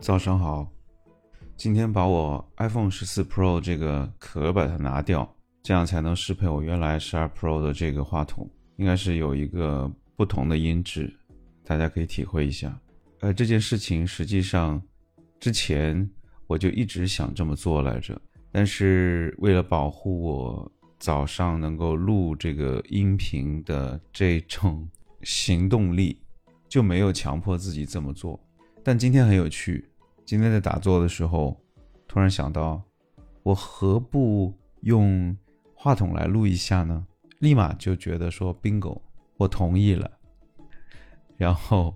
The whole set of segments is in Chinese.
早上好，今天把我 iPhone 十四 Pro 这个壳把它拿掉，这样才能适配我原来十二 Pro 的这个话筒，应该是有一个不同的音质，大家可以体会一下。呃，这件事情实际上之前我就一直想这么做来着，但是为了保护我早上能够录这个音频的这种行动力，就没有强迫自己这么做。但今天很有趣。今天在打坐的时候，突然想到，我何不用话筒来录一下呢？立马就觉得说 bingo，我同意了。然后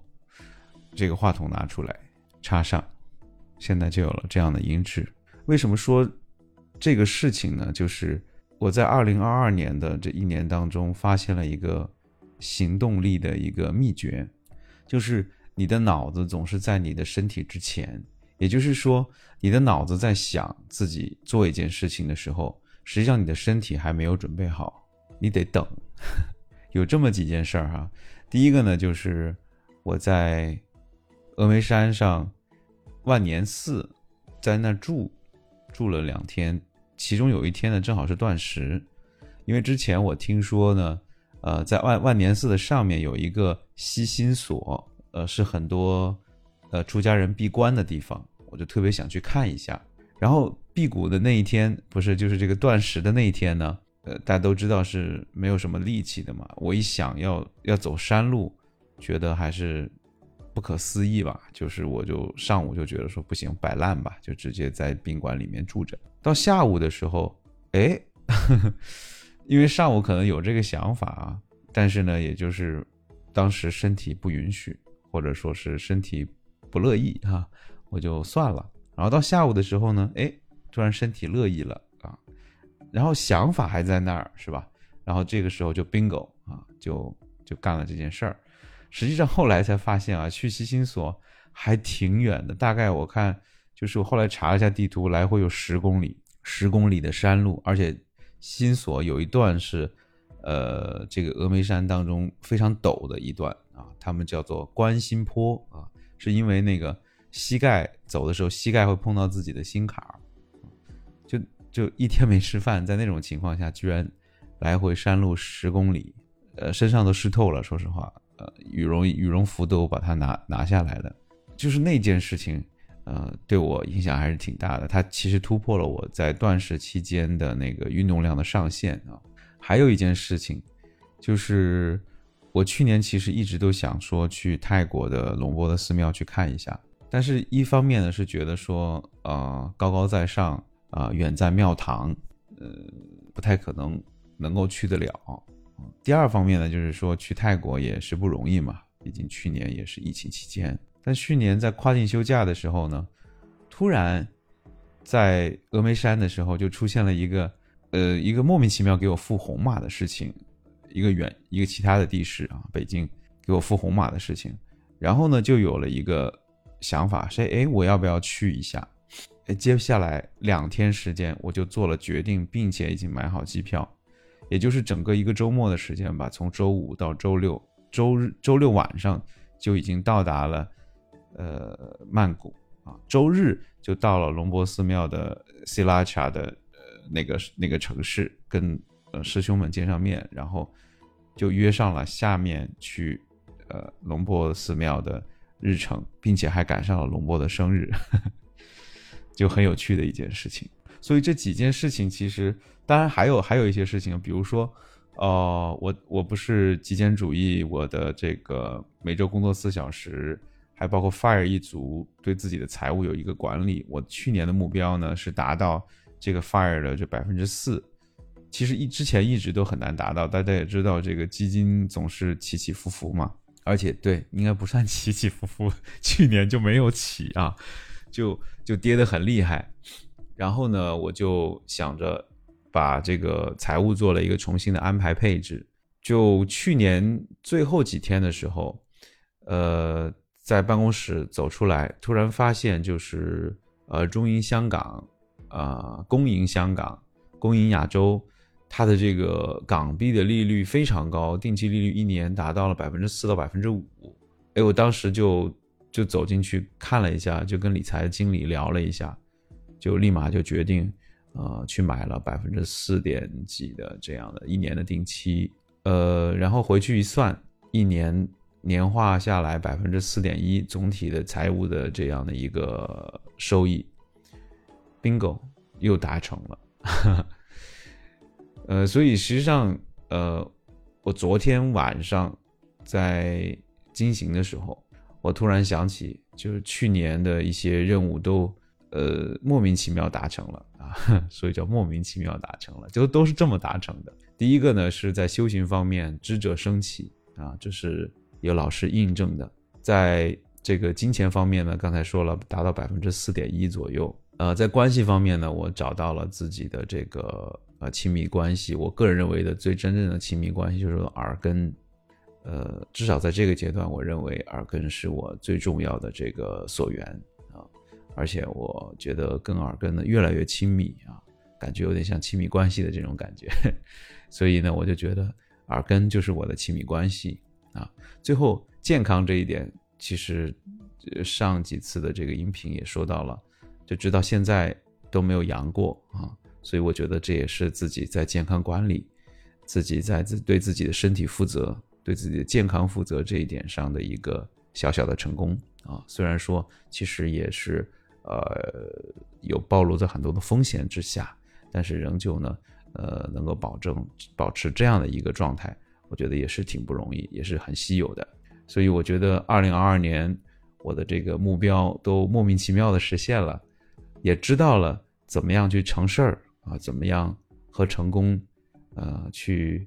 这个话筒拿出来插上，现在就有了这样的音质。为什么说这个事情呢？就是我在二零二二年的这一年当中，发现了一个行动力的一个秘诀，就是你的脑子总是在你的身体之前。也就是说，你的脑子在想自己做一件事情的时候，实际上你的身体还没有准备好，你得等。有这么几件事儿哈。第一个呢，就是我在峨眉山上万年寺，在那住住了两天，其中有一天呢，正好是断食。因为之前我听说呢，呃，在万万年寺的上面有一个西心所，呃，是很多。呃，出家人闭关的地方，我就特别想去看一下。然后辟谷的那一天，不是就是这个断食的那一天呢？呃，大家都知道是没有什么力气的嘛。我一想要要走山路，觉得还是不可思议吧。就是我就上午就觉得说不行，摆烂吧，就直接在宾馆里面住着。到下午的时候，哎，因为上午可能有这个想法啊，但是呢，也就是当时身体不允许，或者说是身体。不乐意哈，我就算了。然后到下午的时候呢，哎，突然身体乐意了啊，然后想法还在那儿，是吧？然后这个时候就 bingo 啊，就就干了这件事儿。实际上后来才发现啊，去西心所还挺远的，大概我看就是我后来查了一下地图，来回有十公里，十公里的山路，而且心所有一段是，呃，这个峨眉山当中非常陡的一段啊，他们叫做观心坡啊。是因为那个膝盖走的时候，膝盖会碰到自己的心坎儿，就就一天没吃饭，在那种情况下，居然来回山路十公里，呃，身上都湿透了。说实话，呃，羽绒羽绒服都把它拿拿下来了。就是那件事情，呃，对我影响还是挺大的。它其实突破了我在断食期间的那个运动量的上限啊。还有一件事情，就是。我去年其实一直都想说去泰国的龙波的寺庙去看一下，但是一方面呢是觉得说，呃，高高在上啊，远在庙堂，呃，不太可能能够去得了。第二方面呢，就是说去泰国也是不容易嘛，毕竟去年也是疫情期间。但去年在跨境休假的时候呢，突然在峨眉山的时候就出现了一个，呃，一个莫名其妙给我付红码的事情。一个远一个其他的地市啊，北京给我付红码的事情，然后呢就有了一个想法，说哎我要不要去一下？哎，接下来两天时间我就做了决定，并且已经买好机票，也就是整个一个周末的时间吧，从周五到周六，周日周六晚上就已经到达了呃曼谷啊，周日就到了龙波寺庙的西拉恰的呃那个那个城市，跟师兄们见上面，然后。就约上了下面去，呃，龙波寺庙的日程，并且还赶上了龙波的生日，就很有趣的一件事情。所以这几件事情其实，当然还有还有一些事情，比如说，呃，我我不是极简主义，我的这个每周工作四小时，还包括 fire 一族对自己的财务有一个管理。我去年的目标呢是达到这个 fire 的这百分之四。其实一之前一直都很难达到，大家也知道这个基金总是起起伏伏嘛，而且对应该不算起起伏伏，去年就没有起啊，就就跌得很厉害。然后呢，我就想着把这个财务做了一个重新的安排配置。就去年最后几天的时候，呃，在办公室走出来，突然发现就是呃中银香港啊，工银香港，工银亚洲。它的这个港币的利率非常高，定期利率一年达到了百分之四到百分之五。哎，我当时就就走进去看了一下，就跟理财经理聊了一下，就立马就决定，呃，去买了百分之四点几的这样的一年的定期，呃，然后回去一算，一年年化下来百分之四点一，总体的财务的这样的一个收益，bingo 又达成了，呃，所以实际上，呃，我昨天晚上在进行的时候。我突然想起，就是去年的一些任务都，呃，莫名其妙达成了啊，所以叫莫名其妙达成了，就都是这么达成的。第一个呢，是在修行方面知者升起啊，这是有老师印证的。在这个金钱方面呢，刚才说了，达到百分之四点一左右。呃，在关系方面呢，我找到了自己的这个呃亲密关系，我个人认为的最真正的亲密关系就是耳根。呃，至少在这个阶段，我认为耳根是我最重要的这个所缘啊，而且我觉得跟耳根呢越来越亲密啊，感觉有点像亲密关系的这种感觉，所以呢，我就觉得耳根就是我的亲密关系啊。最后，健康这一点，其实上几次的这个音频也说到了，就直到现在都没有阳过啊，所以我觉得这也是自己在健康管理，自己在自对自己的身体负责。对自己的健康负责这一点上的一个小小的成功啊，虽然说其实也是呃有暴露在很多的风险之下，但是仍旧呢呃能够保证保持这样的一个状态，我觉得也是挺不容易，也是很稀有的。所以我觉得二零二二年我的这个目标都莫名其妙的实现了，也知道了怎么样去成事儿啊，怎么样和成功呃去。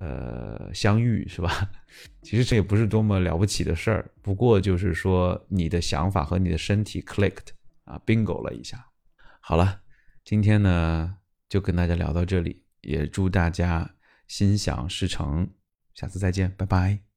呃，相遇是吧？其实这也不是多么了不起的事儿，不过就是说你的想法和你的身体 clicked 啊，bingo 了一下。好了，今天呢就跟大家聊到这里，也祝大家心想事成，下次再见，拜拜。